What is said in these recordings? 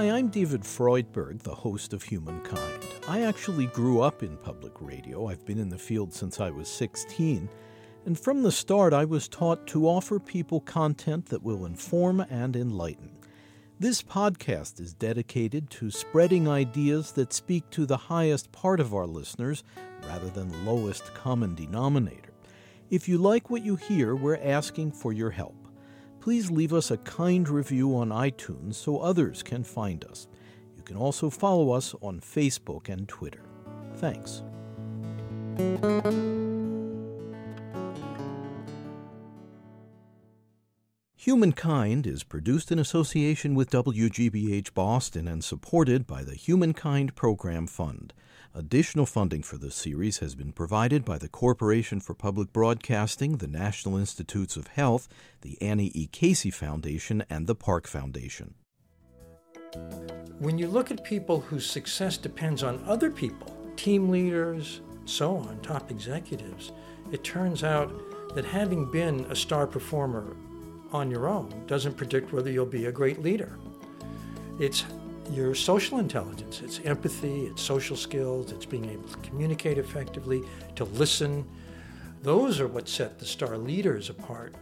Hi, I'm David Freudberg, the host of Humankind. I actually grew up in public radio. I've been in the field since I was 16. And from the start, I was taught to offer people content that will inform and enlighten. This podcast is dedicated to spreading ideas that speak to the highest part of our listeners rather than the lowest common denominator. If you like what you hear, we're asking for your help. Please leave us a kind review on iTunes so others can find us. You can also follow us on Facebook and Twitter. Thanks. Humankind is produced in association with WGBH Boston and supported by the Humankind Program Fund. Additional funding for this series has been provided by the Corporation for Public Broadcasting, the National Institutes of Health, the Annie E. Casey Foundation, and the Park Foundation. When you look at people whose success depends on other people, team leaders, so on, top executives, it turns out that having been a star performer on your own doesn't predict whether you'll be a great leader. It's your social intelligence, it's empathy, it's social skills, it's being able to communicate effectively, to listen. Those are what set the star leaders apart.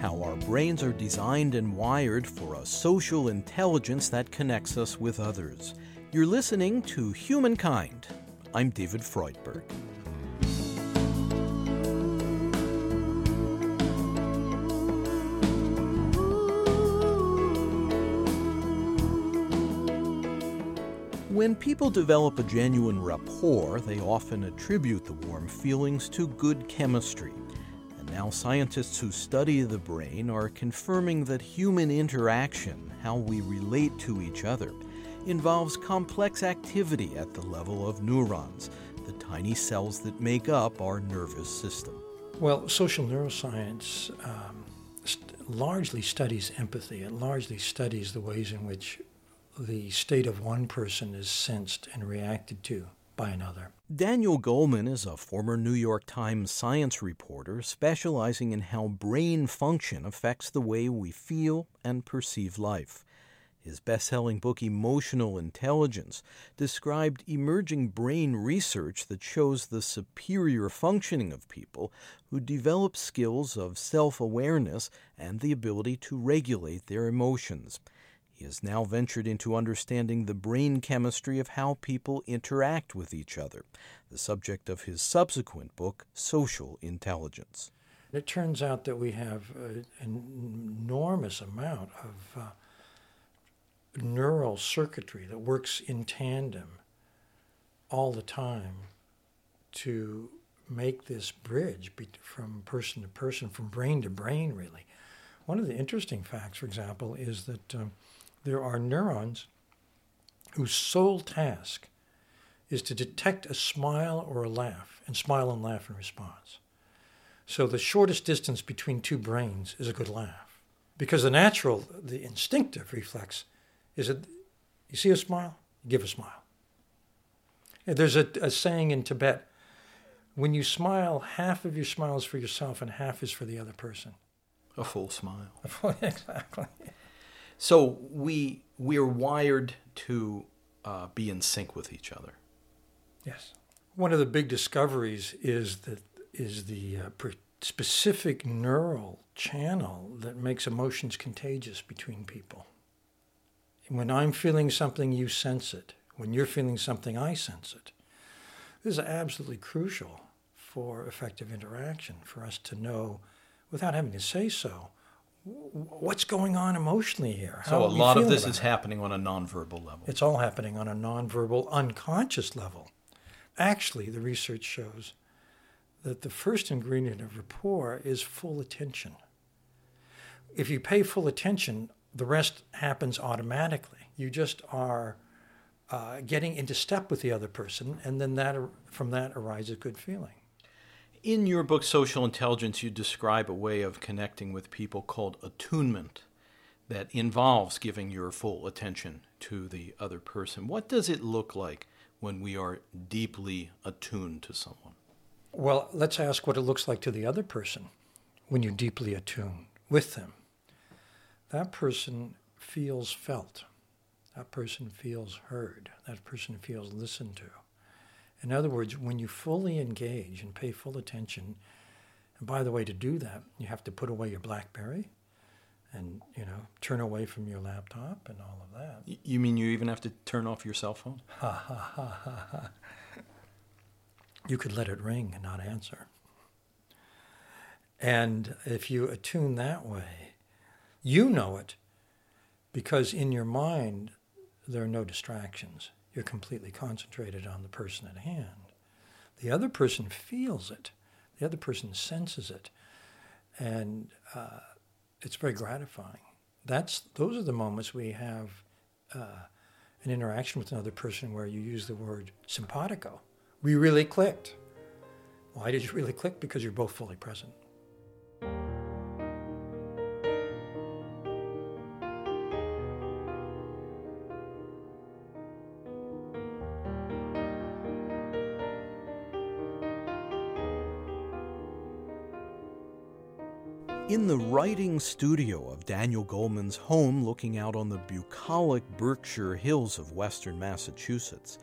How our brains are designed and wired for a social intelligence that connects us with others. You're listening to Humankind. I'm David Freudberg. When people develop a genuine rapport, they often attribute the warm feelings to good chemistry. And now scientists who study the brain are confirming that human interaction, how we relate to each other, involves complex activity at the level of neurons, the tiny cells that make up our nervous system. Well, social neuroscience um, st- largely studies empathy. It largely studies the ways in which the state of one person is sensed and reacted to by another. Daniel Goleman is a former New York Times science reporter specializing in how brain function affects the way we feel and perceive life. His best selling book, Emotional Intelligence, described emerging brain research that shows the superior functioning of people who develop skills of self awareness and the ability to regulate their emotions. He has now ventured into understanding the brain chemistry of how people interact with each other, the subject of his subsequent book, Social Intelligence. It turns out that we have an enormous amount of uh, neural circuitry that works in tandem all the time to make this bridge from person to person, from brain to brain, really. One of the interesting facts, for example, is that um, there are neurons whose sole task is to detect a smile or a laugh and smile and laugh in response. So the shortest distance between two brains is a good laugh. Because the natural, the instinctive reflex is that you see a smile, give a smile. There's a, a saying in Tibet when you smile, half of your smile is for yourself and half is for the other person. A full smile. exactly. So we we're wired to uh, be in sync with each other. Yes. One of the big discoveries is that is the uh, specific neural channel that makes emotions contagious between people. When I'm feeling something, you sense it. When you're feeling something, I sense it. This is absolutely crucial for effective interaction, for us to know, without having to say so, what's going on emotionally here? How so a lot of this is it? happening on a nonverbal level. It's all happening on a nonverbal, unconscious level. Actually, the research shows that the first ingredient of rapport is full attention. If you pay full attention, the rest happens automatically. You just are uh, getting into step with the other person, and then that from that arises good feeling. In your book, Social Intelligence, you describe a way of connecting with people called attunement that involves giving your full attention to the other person. What does it look like when we are deeply attuned to someone? Well, let's ask what it looks like to the other person when you deeply attune with them. That person feels felt. That person feels heard. That person feels listened to. In other words, when you fully engage and pay full attention, and by the way, to do that, you have to put away your Blackberry and, you know, turn away from your laptop and all of that. You mean you even have to turn off your cell phone? Ha ha ha ha ha. You could let it ring and not answer. And if you attune that way, you know it because in your mind, there are no distractions. You're completely concentrated on the person at hand. The other person feels it, the other person senses it. And uh, it's very gratifying. That's, those are the moments we have uh, an interaction with another person where you use the word simpatico. We really clicked. Why did you really click? Because you're both fully present. In the writing studio of Daniel Goleman's home looking out on the bucolic Berkshire Hills of western Massachusetts,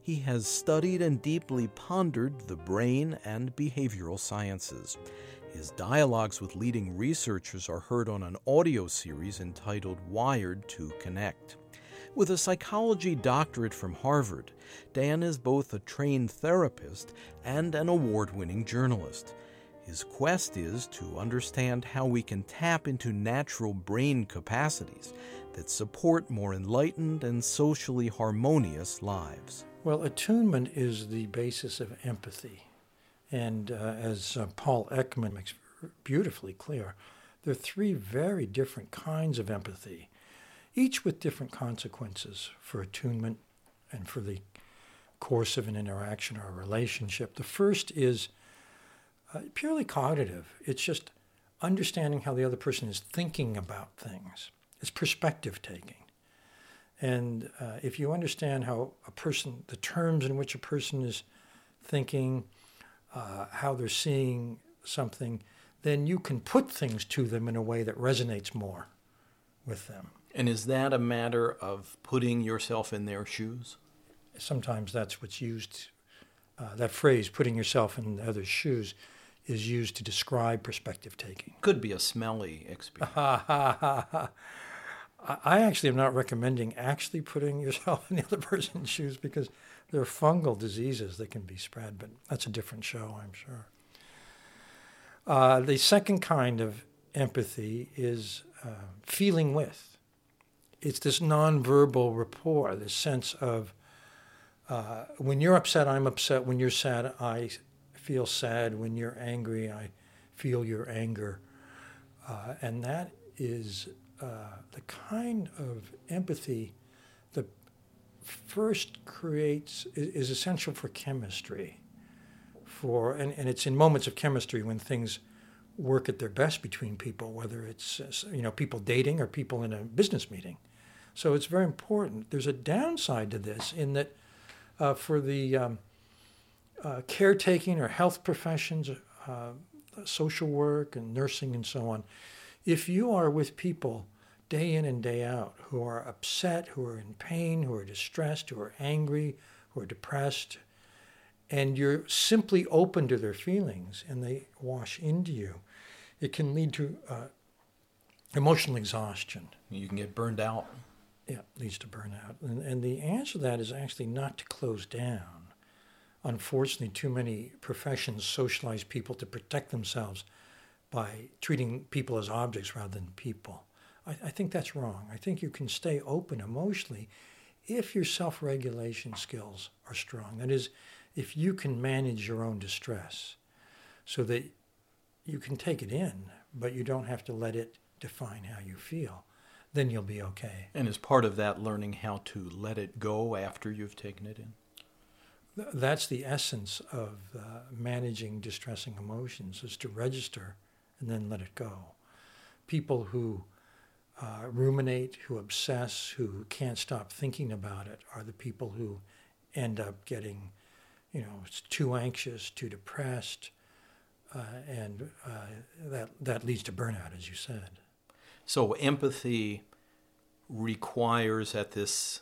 he has studied and deeply pondered the brain and behavioral sciences. His dialogues with leading researchers are heard on an audio series entitled Wired to Connect. With a psychology doctorate from Harvard, Dan is both a trained therapist and an award winning journalist. His quest is to understand how we can tap into natural brain capacities that support more enlightened and socially harmonious lives. Well, attunement is the basis of empathy. And uh, as uh, Paul Ekman makes beautifully clear, there are three very different kinds of empathy, each with different consequences for attunement and for the course of an interaction or a relationship. The first is uh, purely cognitive. It's just understanding how the other person is thinking about things. It's perspective taking. And uh, if you understand how a person, the terms in which a person is thinking, uh, how they're seeing something, then you can put things to them in a way that resonates more with them. And is that a matter of putting yourself in their shoes? Sometimes that's what's used. Uh, that phrase, putting yourself in the other's shoes, is used to describe perspective taking. Could be a smelly experience. I actually am not recommending actually putting yourself in the other person's shoes because there are fungal diseases that can be spread, but that's a different show, I'm sure. Uh, the second kind of empathy is uh, feeling with. It's this nonverbal rapport, this sense of uh, when you're upset, I'm upset. When you're sad, I feel sad. When you're angry, I feel your anger. Uh, and that is uh, the kind of empathy that first creates, is, essential for chemistry. For, and, and it's in moments of chemistry when things work at their best between people, whether it's you know people dating or people in a business meeting. So it's very important. There's a downside to this in that uh, for the um, uh, caretaking or health professions, uh, social work and nursing and so on, if you are with people day in and day out who are upset, who are in pain, who are distressed, who are angry, who are depressed, and you're simply open to their feelings and they wash into you, it can lead to uh, emotional exhaustion. You can get burned out. Yeah, leads to burnout. And, and the answer to that is actually not to close down unfortunately, too many professions socialize people to protect themselves by treating people as objects rather than people. I, I think that's wrong. I think you can stay open emotionally if your self regulation skills are strong. That is, if you can manage your own distress so that you can take it in, but you don't have to let it define how you feel, then you'll be okay. And as part of that, learning how to let it go after you've taken it in? That's the essence of uh, managing distressing emotions is to register and then let it go. People who uh, ruminate who obsess who can't stop thinking about it are the people who end up getting you know too anxious too depressed uh, and uh, that that leads to burnout as you said. So empathy requires at this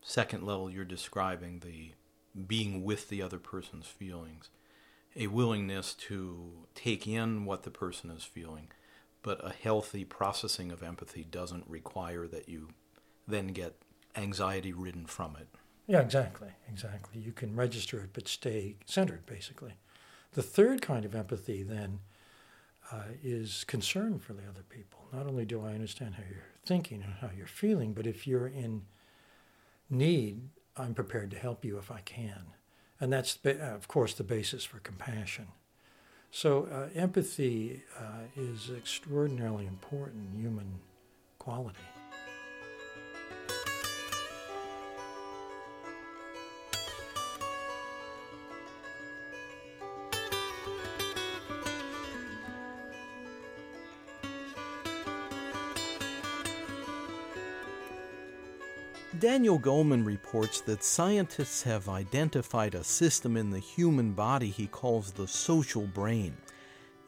second level you're describing, the being with the other person's feelings, a willingness to take in what the person is feeling. But a healthy processing of empathy doesn't require that you then get anxiety ridden from it. Yeah, exactly, exactly. You can register it but stay centered, basically. The third kind of empathy then uh, is concern for the other people. Not only do I understand how you're thinking and how you're feeling, but if you're in need, I'm prepared to help you if I can. And that's, of course, the basis for compassion. So, uh, empathy uh, is extraordinarily important human quality. Daniel Goleman reports that scientists have identified a system in the human body he calls the social brain.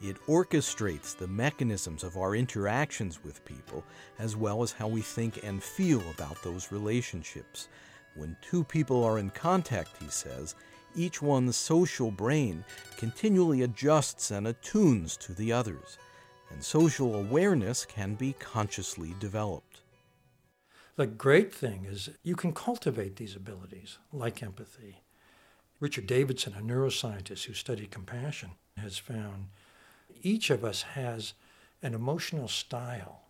It orchestrates the mechanisms of our interactions with people, as well as how we think and feel about those relationships. When two people are in contact, he says, each one's social brain continually adjusts and attunes to the others, and social awareness can be consciously developed. The great thing is you can cultivate these abilities, like empathy. Richard Davidson, a neuroscientist who studied compassion, has found each of us has an emotional style.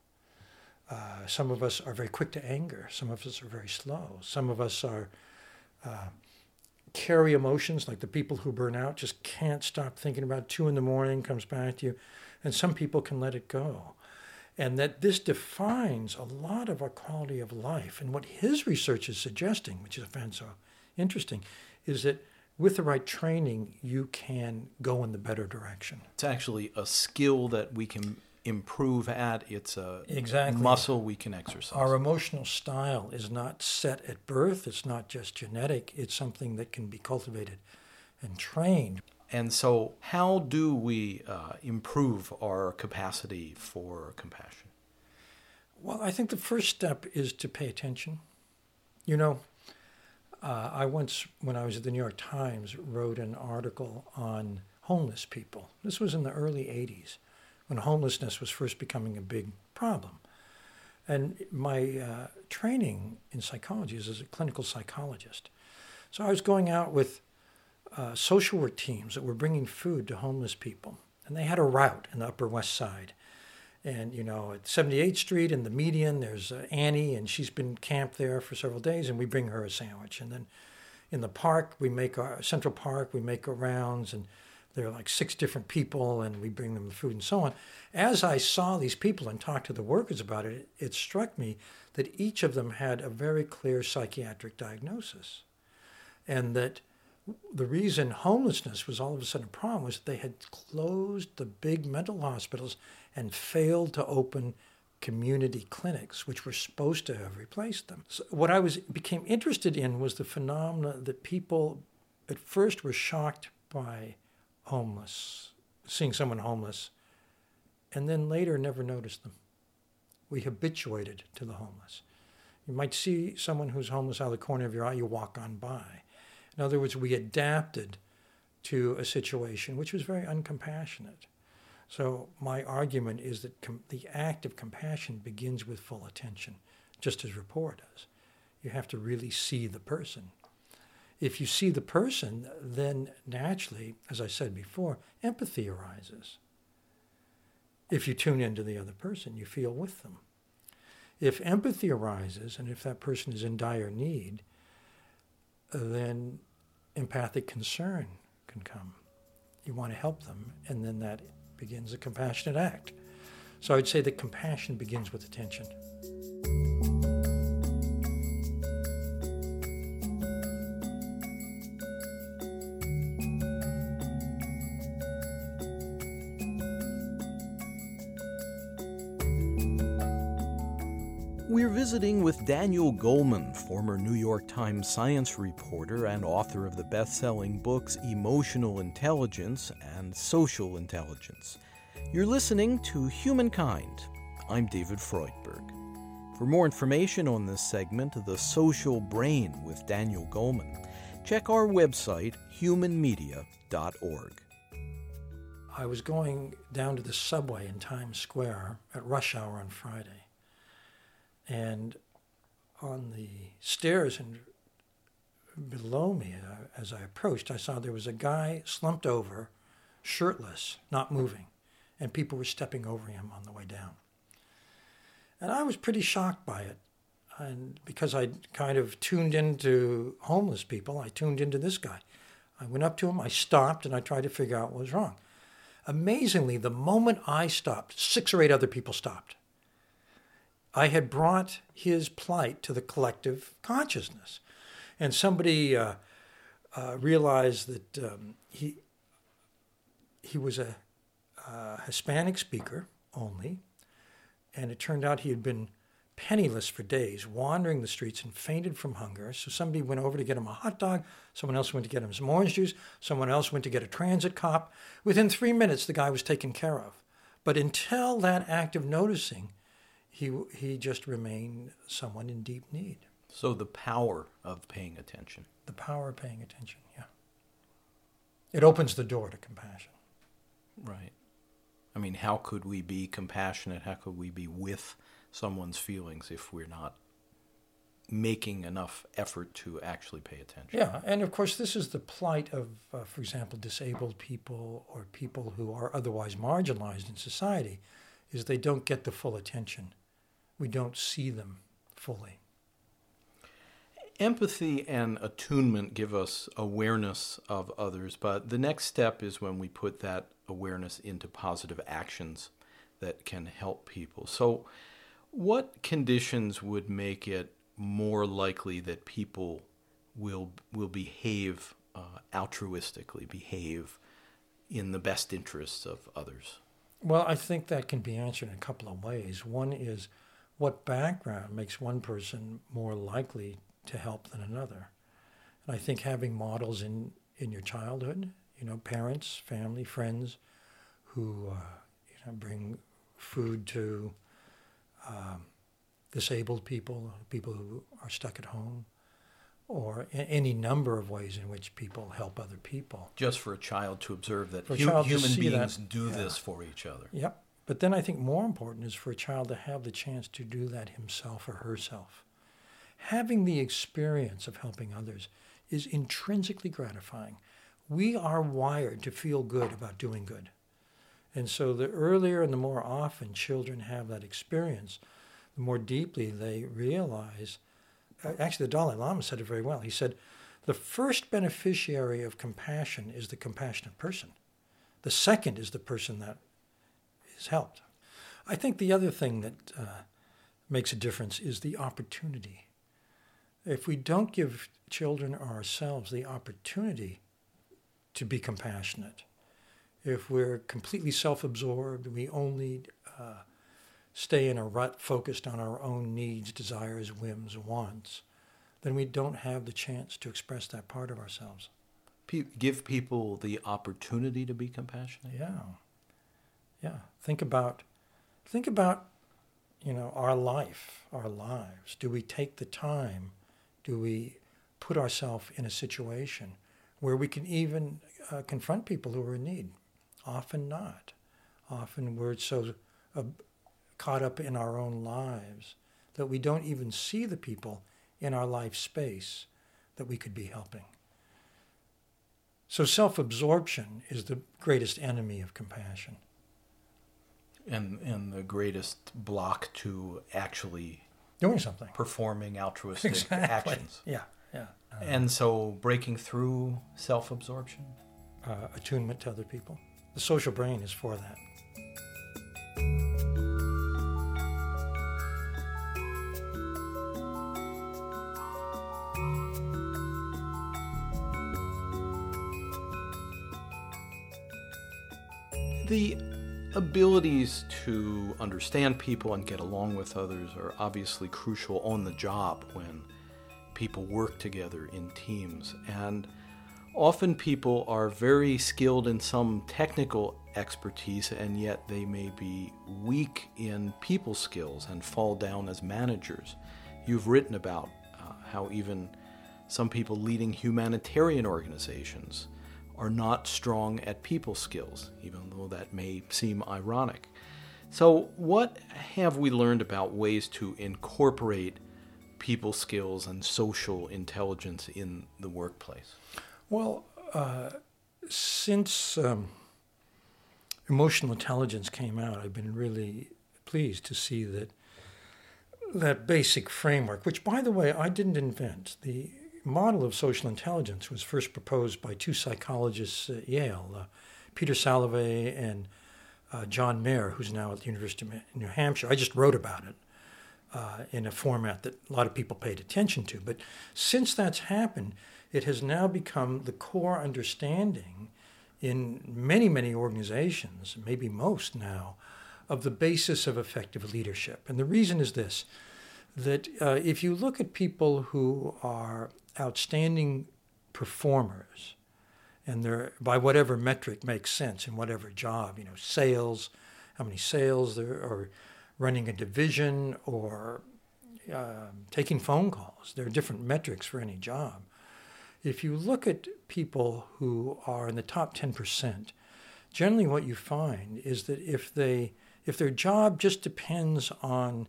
Uh, some of us are very quick to anger. Some of us are very slow. Some of us are uh, carry emotions, like the people who burn out just can't stop thinking about two in the morning comes back to you, and some people can let it go and that this defines a lot of our quality of life. And what his research is suggesting, which I found so interesting, is that with the right training, you can go in the better direction. It's actually a skill that we can improve at. It's a exactly. muscle we can exercise. Our emotional style is not set at birth. It's not just genetic. It's something that can be cultivated and trained. And so, how do we uh, improve our capacity for compassion? Well, I think the first step is to pay attention. You know, uh, I once, when I was at the New York Times, wrote an article on homeless people. This was in the early 80s when homelessness was first becoming a big problem. And my uh, training in psychology is as a clinical psychologist. So I was going out with uh, social work teams that were bringing food to homeless people. And they had a route in the Upper West Side. And, you know, at 78th Street in the median, there's uh, Annie, and she's been camped there for several days, and we bring her a sandwich. And then in the park, we make our Central Park, we make our rounds, and there are like six different people, and we bring them food and so on. As I saw these people and talked to the workers about it, it struck me that each of them had a very clear psychiatric diagnosis. And that the reason homelessness was all of a sudden a problem was that they had closed the big mental hospitals and failed to open community clinics, which were supposed to have replaced them. So what I was became interested in was the phenomena that people at first were shocked by homeless, seeing someone homeless, and then later never noticed them. We habituated to the homeless. You might see someone who's homeless out of the corner of your eye, you walk on by. In other words, we adapted to a situation which was very uncompassionate. So, my argument is that com- the act of compassion begins with full attention, just as rapport does. You have to really see the person. If you see the person, then naturally, as I said before, empathy arises. If you tune into the other person, you feel with them. If empathy arises, and if that person is in dire need, then empathic concern can come. You want to help them, and then that begins a compassionate act. So I'd say that compassion begins with attention. Visiting with Daniel Goleman, former New York Times science reporter and author of the best selling books Emotional Intelligence and Social Intelligence. You're listening to Humankind. I'm David Freudberg. For more information on this segment The Social Brain with Daniel Goleman, check our website, humanmedia.org. I was going down to the subway in Times Square at rush hour on Friday. And on the stairs and below me, uh, as I approached, I saw there was a guy slumped over, shirtless, not moving, and people were stepping over him on the way down. And I was pretty shocked by it. And because I kind of tuned into homeless people, I tuned into this guy. I went up to him, I stopped, and I tried to figure out what was wrong. Amazingly, the moment I stopped, six or eight other people stopped. I had brought his plight to the collective consciousness. And somebody uh, uh, realized that um, he, he was a uh, Hispanic speaker only, and it turned out he had been penniless for days, wandering the streets and fainted from hunger. So somebody went over to get him a hot dog. Someone else went to get him some orange juice. Someone else went to get a transit cop. Within three minutes, the guy was taken care of. But until that act of noticing, he, he just remained someone in deep need. So the power of paying attention. The power of paying attention, yeah. It opens the door to compassion. Right. I mean, how could we be compassionate? How could we be with someone's feelings if we're not making enough effort to actually pay attention? Yeah, and of course, this is the plight of, uh, for example, disabled people or people who are otherwise marginalized in society, is they don't get the full attention we don't see them fully. Empathy and attunement give us awareness of others, but the next step is when we put that awareness into positive actions that can help people. So, what conditions would make it more likely that people will will behave uh, altruistically, behave in the best interests of others? Well, I think that can be answered in a couple of ways. One is what background makes one person more likely to help than another. And I think having models in, in your childhood, you know, parents, family, friends who uh, you know, bring food to um, disabled people, people who are stuck at home, or any number of ways in which people help other people. Just for a child to observe that hu- human beings that, do yeah. this for each other. Yep. But then I think more important is for a child to have the chance to do that himself or herself. Having the experience of helping others is intrinsically gratifying. We are wired to feel good about doing good. And so the earlier and the more often children have that experience, the more deeply they realize. Actually, the Dalai Lama said it very well. He said, The first beneficiary of compassion is the compassionate person. The second is the person that has helped. I think the other thing that uh, makes a difference is the opportunity. If we don't give children or ourselves the opportunity to be compassionate, if we're completely self absorbed, we only uh, stay in a rut focused on our own needs, desires, whims, wants, then we don't have the chance to express that part of ourselves. give people the opportunity to be compassionate? Yeah. Yeah, think about think about you know our life, our lives. Do we take the time? Do we put ourselves in a situation where we can even uh, confront people who are in need? Often not. Often we're so uh, caught up in our own lives that we don't even see the people in our life space that we could be helping. So self absorption is the greatest enemy of compassion and and the greatest block to actually doing something, performing altruistic exactly. actions. Yeah, yeah. Uh, and so breaking through self-absorption, uh, attunement to other people. The social brain is for that. The abilities to understand people and get along with others are obviously crucial on the job when people work together in teams. And often people are very skilled in some technical expertise, and yet they may be weak in people skills and fall down as managers. You've written about uh, how even some people leading humanitarian organizations are not strong at people skills, even though that may seem ironic. So, what have we learned about ways to incorporate people skills and social intelligence in the workplace? Well, uh, since um, emotional intelligence came out, I've been really pleased to see that that basic framework, which, by the way, I didn't invent. The model of social intelligence was first proposed by two psychologists at Yale, uh, Peter Salovey and uh, John Mayer, who's now at the University of New Hampshire. I just wrote about it uh, in a format that a lot of people paid attention to. But since that's happened, it has now become the core understanding in many, many organizations, maybe most now, of the basis of effective leadership. And the reason is this that uh, if you look at people who are outstanding performers, and they're by whatever metric makes sense in whatever job, you know, sales, how many sales there or running a division or uh, taking phone calls. There are different metrics for any job. If you look at people who are in the top 10%, generally what you find is that if they if their job just depends on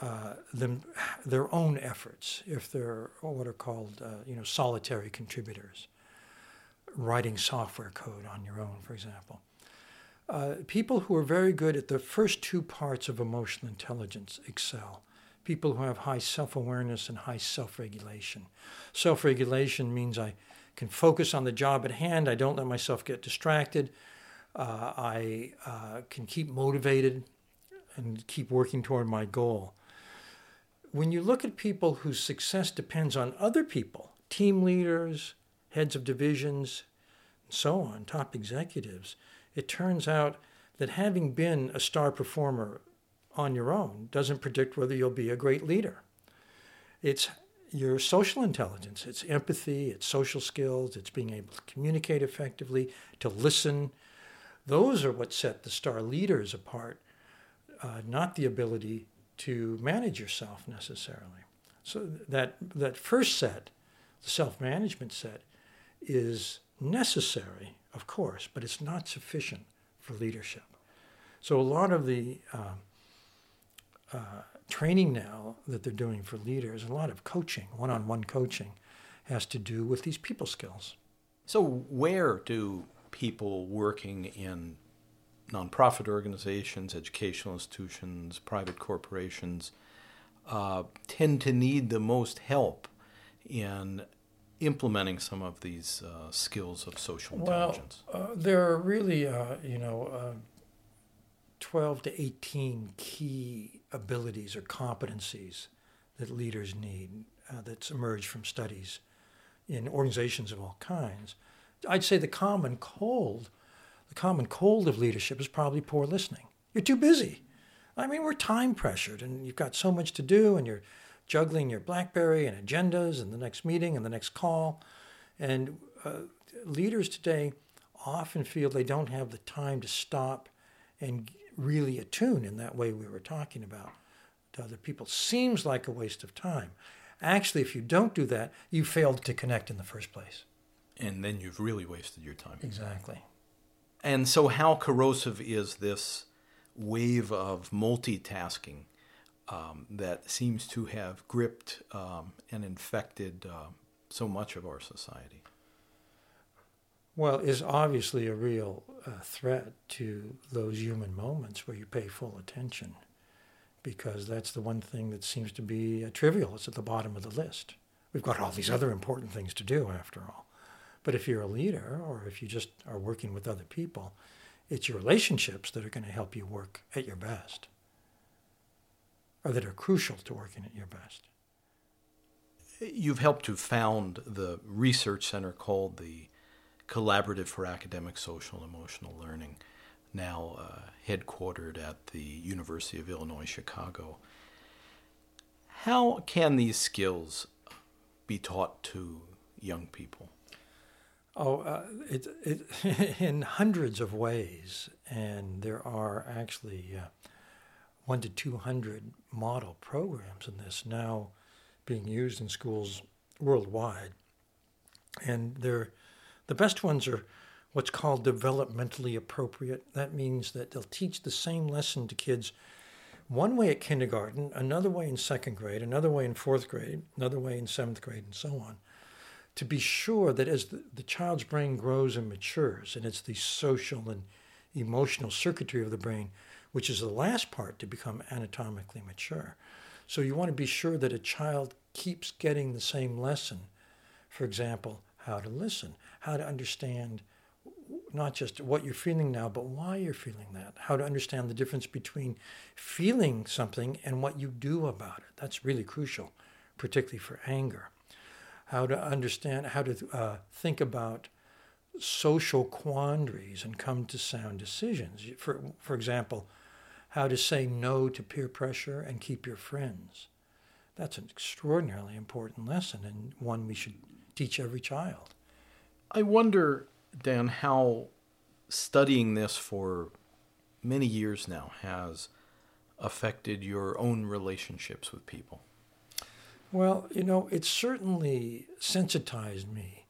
uh, them, their own efforts, if they're what are called uh, you know solitary contributors, writing software code on your own, for example. Uh, people who are very good at the first two parts of emotional intelligence excel. People who have high self awareness and high self regulation. Self regulation means I can focus on the job at hand, I don't let myself get distracted, uh, I uh, can keep motivated and keep working toward my goal. When you look at people whose success depends on other people, team leaders, heads of divisions, and so on, top executives, it turns out that having been a star performer on your own doesn't predict whether you'll be a great leader. It's your social intelligence, it's empathy, it's social skills, it's being able to communicate effectively, to listen. Those are what set the star leaders apart, uh, not the ability to manage yourself necessarily. So that that first set, the self-management set, is necessary, of course, but it's not sufficient for leadership. So a lot of the uh, uh, training now that they're doing for leaders, a lot of coaching, one-on-one coaching, has to do with these people skills. So where do people working in nonprofit organizations, educational institutions, private corporations uh, tend to need the most help in implementing some of these uh, skills of social intelligence? Well, uh, there are really, uh, you know, uh, 12 to 18 key abilities or competencies that leaders need uh, that's emerged from studies in organizations of all kinds. I'd say the common cold, the common cold of leadership is probably poor listening. You're too busy. I mean, we're time pressured and you've got so much to do and you're juggling your Blackberry and agendas and the next meeting and the next call. And uh, leaders today often feel they don't have the time to stop and really attune in that way we were talking about to other people. Seems like a waste of time. Actually, if you don't do that, you failed to connect in the first place. And then you've really wasted your time. Exactly. And so, how corrosive is this wave of multitasking um, that seems to have gripped um, and infected uh, so much of our society? Well, is obviously a real uh, threat to those human moments where you pay full attention, because that's the one thing that seems to be uh, trivial. It's at the bottom of the list. We've got all these other important things to do, after all. But if you're a leader, or if you just are working with other people, it's your relationships that are going to help you work at your best or that are crucial to working at your best. You've helped to found the research center called the Collaborative for Academic, Social, and Emotional Learning, now uh, headquartered at the University of Illinois Chicago. How can these skills be taught to young people? Oh, uh, it, it, in hundreds of ways, and there are actually uh, one to two hundred model programs in this now being used in schools worldwide, and they're the best ones are what's called developmentally appropriate. That means that they'll teach the same lesson to kids one way at kindergarten, another way in second grade, another way in fourth grade, another way in seventh grade, and so on to be sure that as the, the child's brain grows and matures, and it's the social and emotional circuitry of the brain, which is the last part to become anatomically mature. So you want to be sure that a child keeps getting the same lesson. For example, how to listen, how to understand not just what you're feeling now, but why you're feeling that, how to understand the difference between feeling something and what you do about it. That's really crucial, particularly for anger how to understand, how to uh, think about social quandaries and come to sound decisions. For, for example, how to say no to peer pressure and keep your friends. That's an extraordinarily important lesson and one we should teach every child. I wonder, Dan, how studying this for many years now has affected your own relationships with people. Well, you know, it certainly sensitized me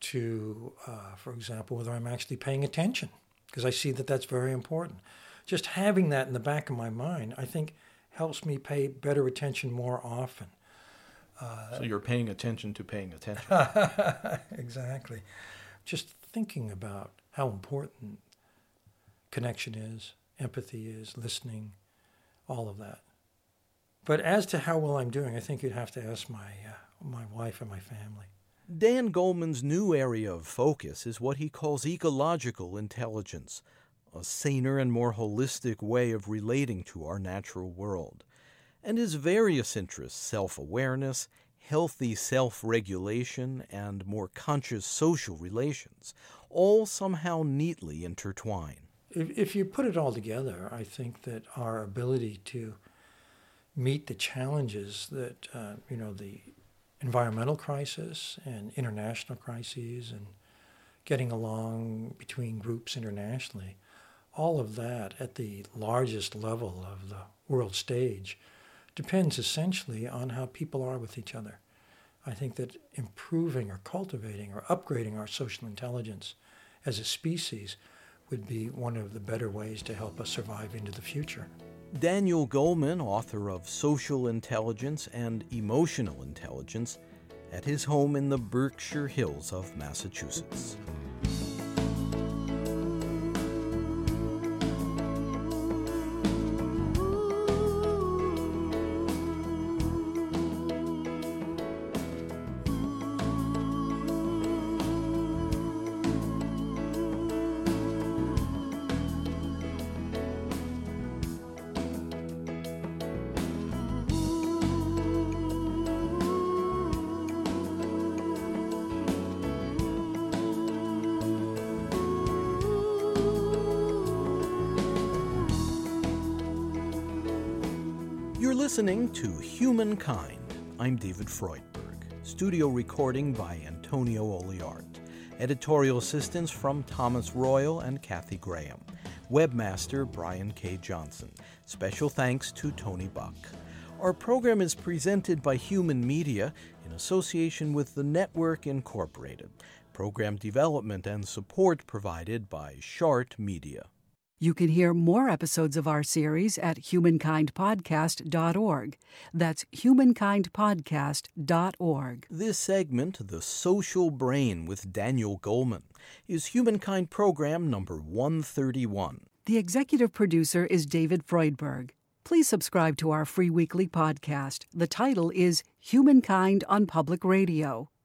to, uh, for example, whether I'm actually paying attention, because I see that that's very important. Just having that in the back of my mind, I think, helps me pay better attention more often. Uh, so you're paying attention to paying attention. exactly. Just thinking about how important connection is, empathy is, listening, all of that. But as to how well I'm doing, I think you'd have to ask my, uh, my wife and my family. Dan Goleman's new area of focus is what he calls ecological intelligence, a saner and more holistic way of relating to our natural world. And his various interests, self awareness, healthy self regulation, and more conscious social relations, all somehow neatly intertwine. If, if you put it all together, I think that our ability to meet the challenges that uh, you know the environmental crisis and international crises and getting along between groups internationally, all of that at the largest level of the world stage depends essentially on how people are with each other. I think that improving or cultivating or upgrading our social intelligence as a species would be one of the better ways to help us survive into the future. Daniel Goleman, author of Social Intelligence and Emotional Intelligence, at his home in the Berkshire Hills of Massachusetts. To Humankind. I'm David Freudberg. Studio recording by Antonio Oliart. Editorial assistance from Thomas Royal and Kathy Graham. Webmaster Brian K. Johnson. Special thanks to Tony Buck. Our program is presented by Human Media in association with the Network Incorporated. Program development and support provided by Shart Media. You can hear more episodes of our series at humankindpodcast.org. That's humankindpodcast.org. This segment, The Social Brain with Daniel Goleman, is Humankind Program number 131. The executive producer is David Freudberg. Please subscribe to our free weekly podcast. The title is Humankind on Public Radio.